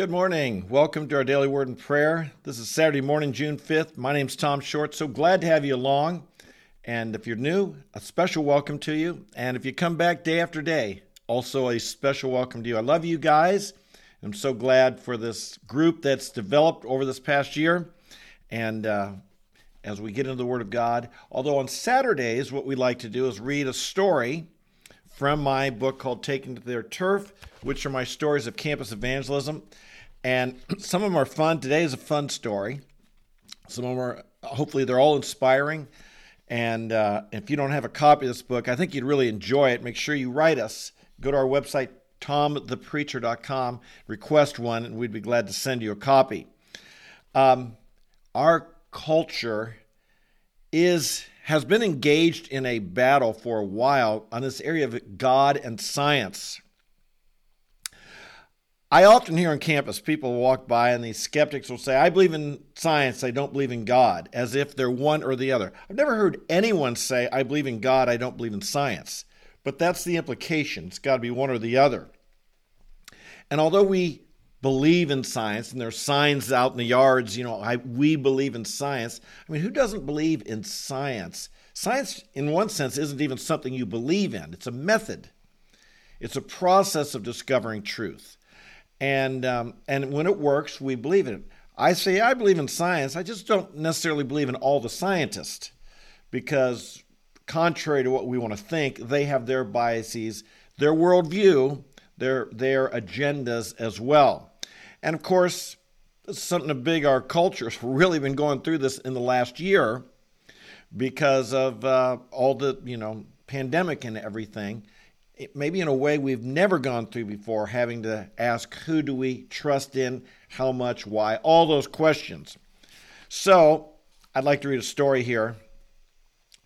Good morning. Welcome to our daily word and prayer. This is Saturday morning, June 5th. My name's Tom Short. So glad to have you along. And if you're new, a special welcome to you. And if you come back day after day, also a special welcome to you. I love you guys. I'm so glad for this group that's developed over this past year. And uh, as we get into the Word of God, although on Saturdays, what we like to do is read a story from my book called Taking to Their Turf, which are my stories of campus evangelism. And some of them are fun. Today is a fun story. Some of them are, hopefully, they're all inspiring. And uh, if you don't have a copy of this book, I think you'd really enjoy it. Make sure you write us. Go to our website, tomthepreacher.com, request one, and we'd be glad to send you a copy. Um, our culture is has been engaged in a battle for a while on this area of God and science. I often hear on campus people walk by and these skeptics will say, I believe in science, I don't believe in God, as if they're one or the other. I've never heard anyone say, I believe in God, I don't believe in science. But that's the implication. It's got to be one or the other. And although we believe in science and there's signs out in the yards, you know, I, we believe in science. I mean, who doesn't believe in science? Science, in one sense, isn't even something you believe in, it's a method, it's a process of discovering truth. And, um, and when it works, we believe in it. I say I believe in science, I just don't necessarily believe in all the scientists because, contrary to what we want to think, they have their biases, their worldview, their, their agendas as well. And of course, something big our culture's really been going through this in the last year because of uh, all the, you know, pandemic and everything. It, maybe in a way we've never gone through before, having to ask who do we trust in, how much, why, all those questions. So I'd like to read a story here.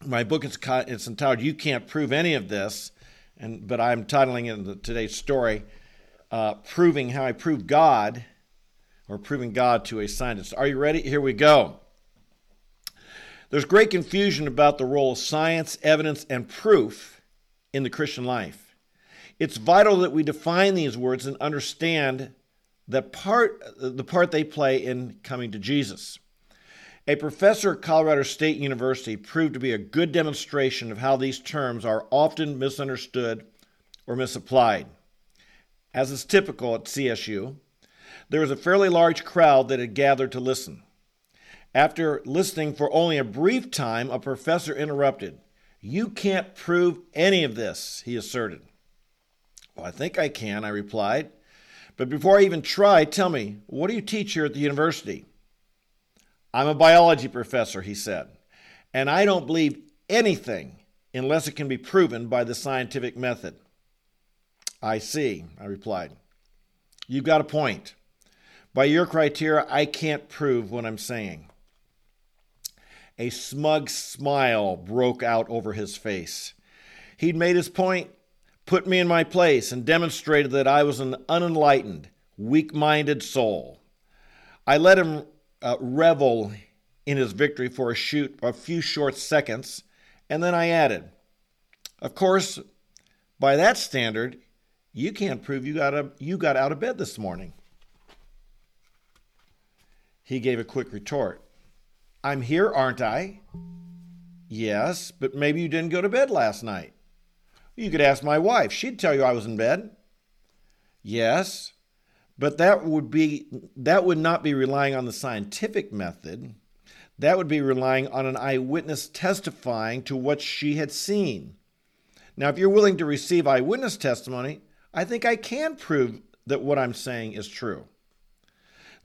My book is it's entitled "You Can't Prove Any of This," and but I'm titling it today's story uh, proving how I prove God or proving God to a scientist. Are you ready? Here we go. There's great confusion about the role of science, evidence, and proof in the Christian life. It's vital that we define these words and understand that part, the part they play in coming to Jesus. A professor at Colorado State University proved to be a good demonstration of how these terms are often misunderstood or misapplied. As is typical at CSU, there was a fairly large crowd that had gathered to listen. After listening for only a brief time, a professor interrupted. You can't prove any of this, he asserted. Well, I think I can, I replied. But before I even try, tell me, what do you teach here at the university? I'm a biology professor, he said, and I don't believe anything unless it can be proven by the scientific method. I see, I replied. You've got a point. By your criteria, I can't prove what I'm saying. A smug smile broke out over his face. He'd made his point, put me in my place, and demonstrated that I was an unenlightened, weak minded soul. I let him uh, revel in his victory for a, shoot, a few short seconds, and then I added, Of course, by that standard, you can't prove you got, a, you got out of bed this morning. He gave a quick retort. I'm here, aren't I? Yes, but maybe you didn't go to bed last night. You could ask my wife. She'd tell you I was in bed. Yes, but that would be that would not be relying on the scientific method. That would be relying on an eyewitness testifying to what she had seen. Now, if you're willing to receive eyewitness testimony, I think I can prove that what I'm saying is true.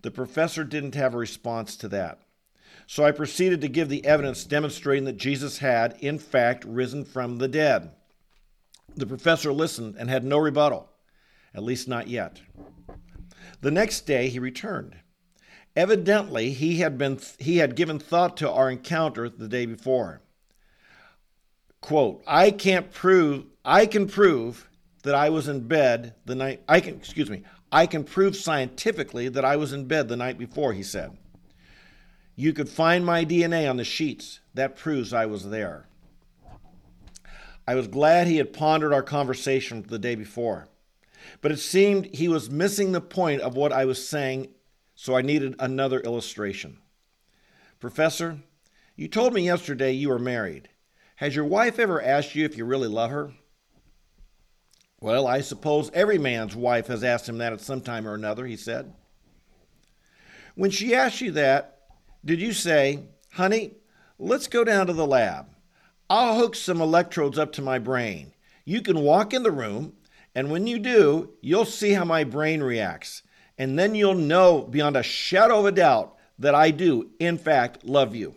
The professor didn't have a response to that. So I proceeded to give the evidence demonstrating that Jesus had, in fact, risen from the dead. The professor listened and had no rebuttal, at least not yet. The next day he returned. Evidently, he had, been, he had given thought to our encounter the day before. Quote, I can't prove, I can prove that I was in bed the night I can excuse me, I can prove scientifically that I was in bed the night before, he said. You could find my DNA on the sheets. That proves I was there. I was glad he had pondered our conversation the day before. But it seemed he was missing the point of what I was saying, so I needed another illustration. Professor, you told me yesterday you were married. Has your wife ever asked you if you really love her? Well, I suppose every man's wife has asked him that at some time or another, he said. When she asked you that, did you say, honey, let's go down to the lab? I'll hook some electrodes up to my brain. You can walk in the room, and when you do, you'll see how my brain reacts. And then you'll know beyond a shadow of a doubt that I do, in fact, love you.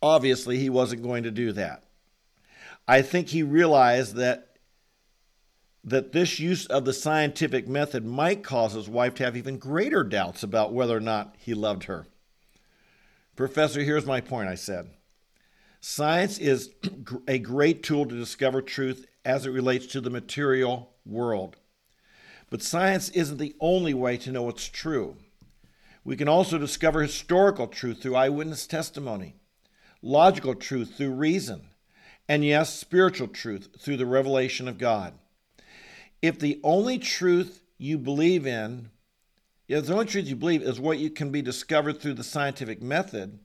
Obviously, he wasn't going to do that. I think he realized that that this use of the scientific method might cause his wife to have even greater doubts about whether or not he loved her. Professor, here's my point, I said. Science is a great tool to discover truth as it relates to the material world. But science isn't the only way to know what's true. We can also discover historical truth through eyewitness testimony, logical truth through reason, and yes, spiritual truth through the revelation of God. If the only truth you believe in, if the only truth you believe is what you can be discovered through the scientific method,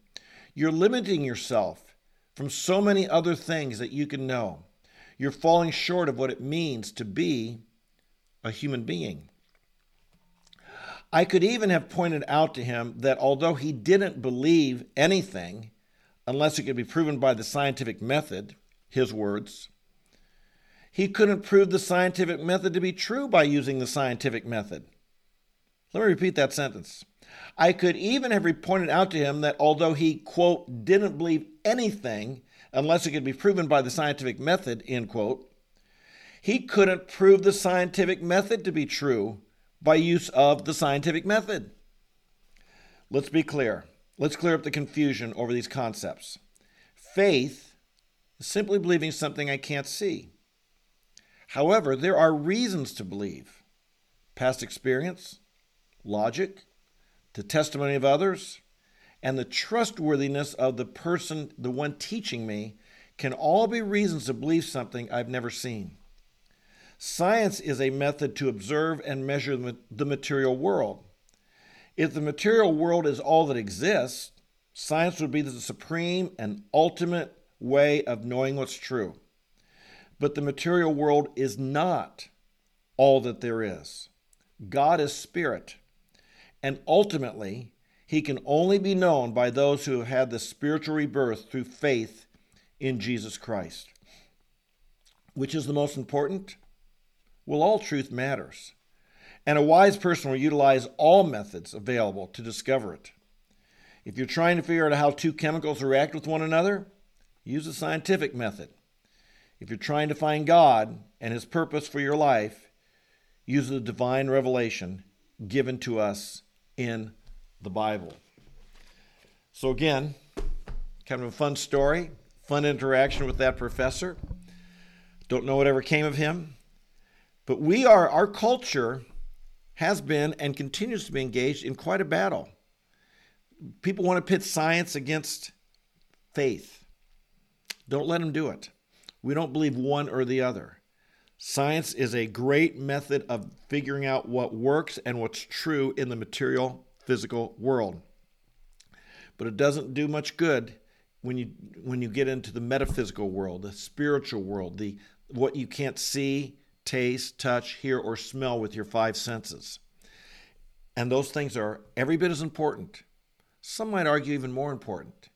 you're limiting yourself from so many other things that you can know. You're falling short of what it means to be a human being. I could even have pointed out to him that although he didn't believe anything unless it could be proven by the scientific method, his words, he couldn't prove the scientific method to be true by using the scientific method. Let me repeat that sentence. I could even have pointed out to him that although he, quote, didn't believe anything unless it could be proven by the scientific method, end quote, he couldn't prove the scientific method to be true by use of the scientific method. Let's be clear. Let's clear up the confusion over these concepts. Faith is simply believing something I can't see. However, there are reasons to believe past experience, logic, the testimony of others, and the trustworthiness of the person, the one teaching me, can all be reasons to believe something I've never seen. Science is a method to observe and measure the material world. If the material world is all that exists, science would be the supreme and ultimate way of knowing what's true. But the material world is not all that there is. God is spirit, and ultimately, he can only be known by those who have had the spiritual rebirth through faith in Jesus Christ. Which is the most important? Well, all truth matters. And a wise person will utilize all methods available to discover it. If you're trying to figure out how two chemicals react with one another, use the scientific method. If you're trying to find God and His purpose for your life, use the divine revelation given to us in the Bible. So, again, kind of a fun story, fun interaction with that professor. Don't know whatever came of him. But we are, our culture has been and continues to be engaged in quite a battle. People want to pit science against faith. Don't let them do it. We don't believe one or the other. Science is a great method of figuring out what works and what's true in the material physical world. But it doesn't do much good when you when you get into the metaphysical world, the spiritual world, the what you can't see, taste, touch, hear or smell with your five senses. And those things are every bit as important. Some might argue even more important.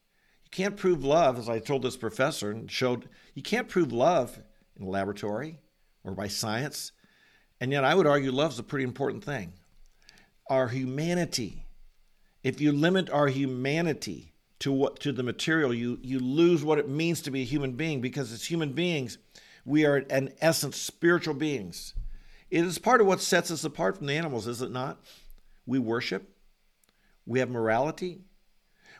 Can't prove love, as I told this professor and showed, you can't prove love in a laboratory or by science. And yet I would argue love is a pretty important thing. Our humanity if you limit our humanity to what to the material, you you lose what it means to be a human being because as human beings, we are in essence spiritual beings. It is part of what sets us apart from the animals, is it not? We worship. We have morality.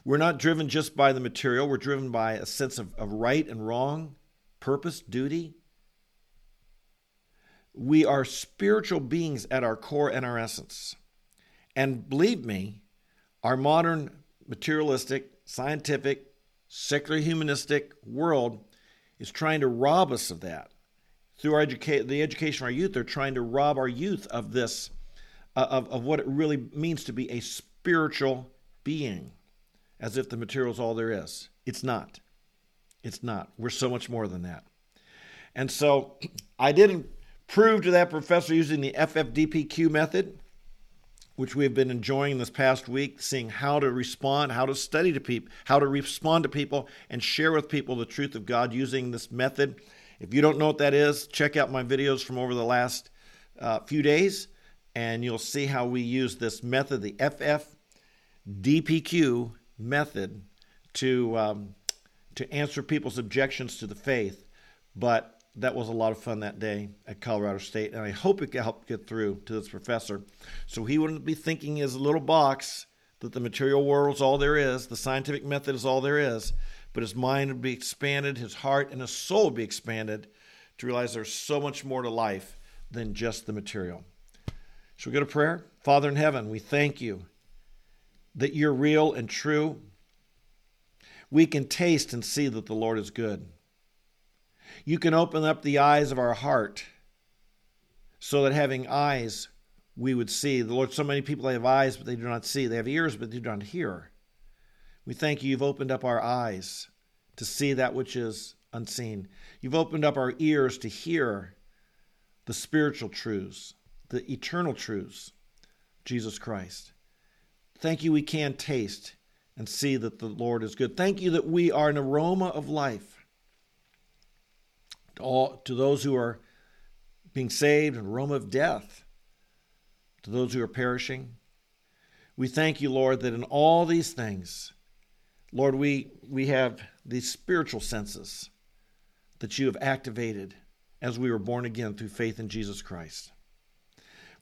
We're not driven just by the material, we're driven by a sense of, of right and wrong, purpose, duty. We are spiritual beings at our core and our essence. And believe me, our modern materialistic, scientific, secular humanistic world is trying to rob us of that. through our educa- the education of our youth, they're trying to rob our youth of this, uh, of, of what it really means to be a spiritual being, as if the material is all there is. It's not. It's not. We're so much more than that. And so I didn't prove to that professor using the FFDPQ method, which we've been enjoying this past week, seeing how to respond, how to study to people, how to respond to people, and share with people the truth of God using this method. If you don't know what that is, check out my videos from over the last uh, few days, and you'll see how we use this method, the FFDPQ method, to um, to answer people's objections to the faith. But that was a lot of fun that day at Colorado State, and I hope it helped get through to this professor, so he wouldn't be thinking his little box that the material world is all there is, the scientific method is all there is, but his mind would be expanded, his heart and his soul would be expanded to realize there's so much more to life than just the material. Shall we go to prayer? Father in heaven, we thank you that you're real and true. We can taste and see that the Lord is good. You can open up the eyes of our heart so that having eyes, we would see. The Lord, so many people have eyes, but they do not see. They have ears, but they do not hear. We thank you, you've opened up our eyes to see that which is unseen. You've opened up our ears to hear the spiritual truths, the eternal truths, Jesus Christ. Thank you, we can taste and see that the Lord is good. Thank you that we are an aroma of life to, all, to those who are being saved and aroma of death, to those who are perishing. We thank you, Lord, that in all these things, Lord, we, we have these spiritual senses that you have activated as we were born again through faith in Jesus Christ.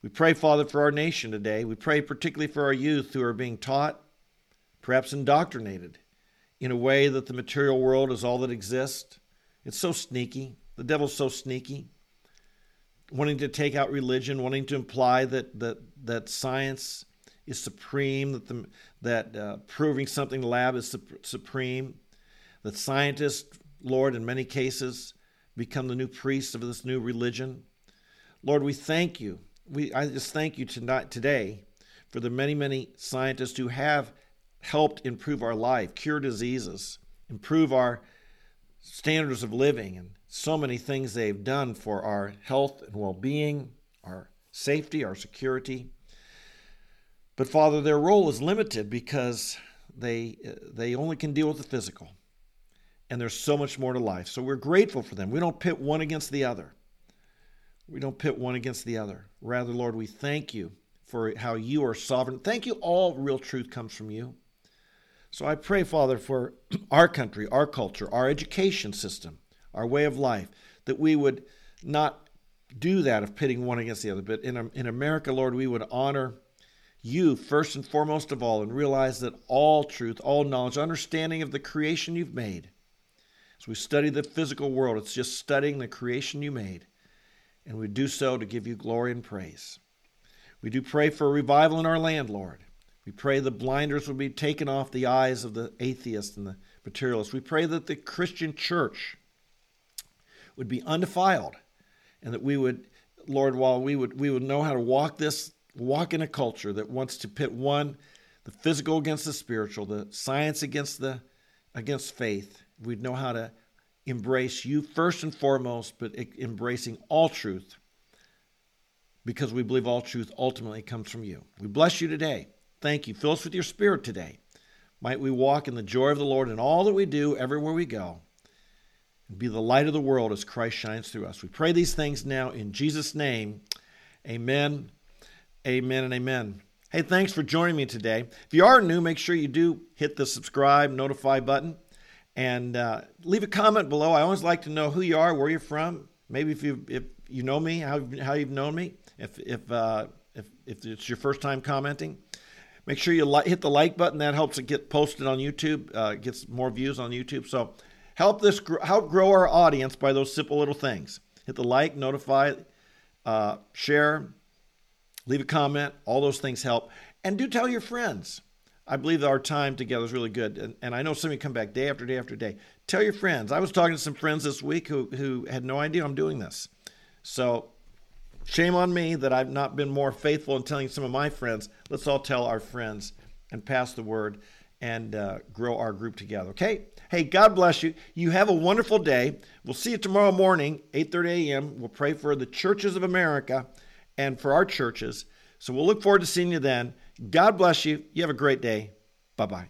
We pray, Father, for our nation today. We pray particularly for our youth who are being taught, perhaps indoctrinated, in a way that the material world is all that exists. It's so sneaky. The devil's so sneaky, wanting to take out religion, wanting to imply that that that science is supreme, that the that uh, proving something in the lab is supreme, that scientists, Lord, in many cases, become the new priests of this new religion. Lord, we thank you. We I just thank you tonight today for the many many scientists who have helped improve our life, cure diseases, improve our standards of living, and so many things they've done for our health and well being, our safety, our security. But Father, their role is limited because they, they only can deal with the physical. And there's so much more to life. So we're grateful for them. We don't pit one against the other. We don't pit one against the other. Rather, Lord, we thank you for how you are sovereign. Thank you. All real truth comes from you. So I pray, Father, for our country, our culture, our education system, our way of life, that we would not do that of pitting one against the other. But in, in America, Lord, we would honor you first and foremost of all and realize that all truth, all knowledge, understanding of the creation you've made, as we study the physical world, it's just studying the creation you made. And we do so to give you glory and praise. We do pray for a revival in our land, Lord. We pray the blinders will be taken off the eyes of the atheists and the materialists. We pray that the Christian church would be undefiled, and that we would, Lord, while we would we would know how to walk this walk in a culture that wants to pit one, the physical against the spiritual, the science against the against faith. We'd know how to embrace you first and foremost, but embracing all truth because we believe all truth ultimately comes from you. We bless you today. Thank you. Fill us with your spirit today. Might we walk in the joy of the Lord in all that we do, everywhere we go and be the light of the world as Christ shines through us. We pray these things now in Jesus' name. Amen, amen, and amen. Hey, thanks for joining me today. If you are new, make sure you do hit the subscribe, notify button, and uh, leave a comment below. I always like to know who you are, where you're from. Maybe if you if you know me, how how you've known me. If if uh, if if it's your first time commenting, make sure you li- hit the like button. That helps it get posted on YouTube. Uh, gets more views on YouTube. So help this help grow our audience by those simple little things. Hit the like, notify, uh, share, leave a comment. All those things help, and do tell your friends. I believe that our time together is really good, and, and I know some of you come back day after day after day. Tell your friends. I was talking to some friends this week who who had no idea I'm doing this, So shame on me that I've not been more faithful in telling some of my friends. Let's all tell our friends and pass the word and uh, grow our group together. Okay? Hey, God bless you. You have a wonderful day. We'll see you tomorrow morning, 8:30 a.m. We'll pray for the churches of America and for our churches. So we'll look forward to seeing you then. God bless you. You have a great day. Bye-bye.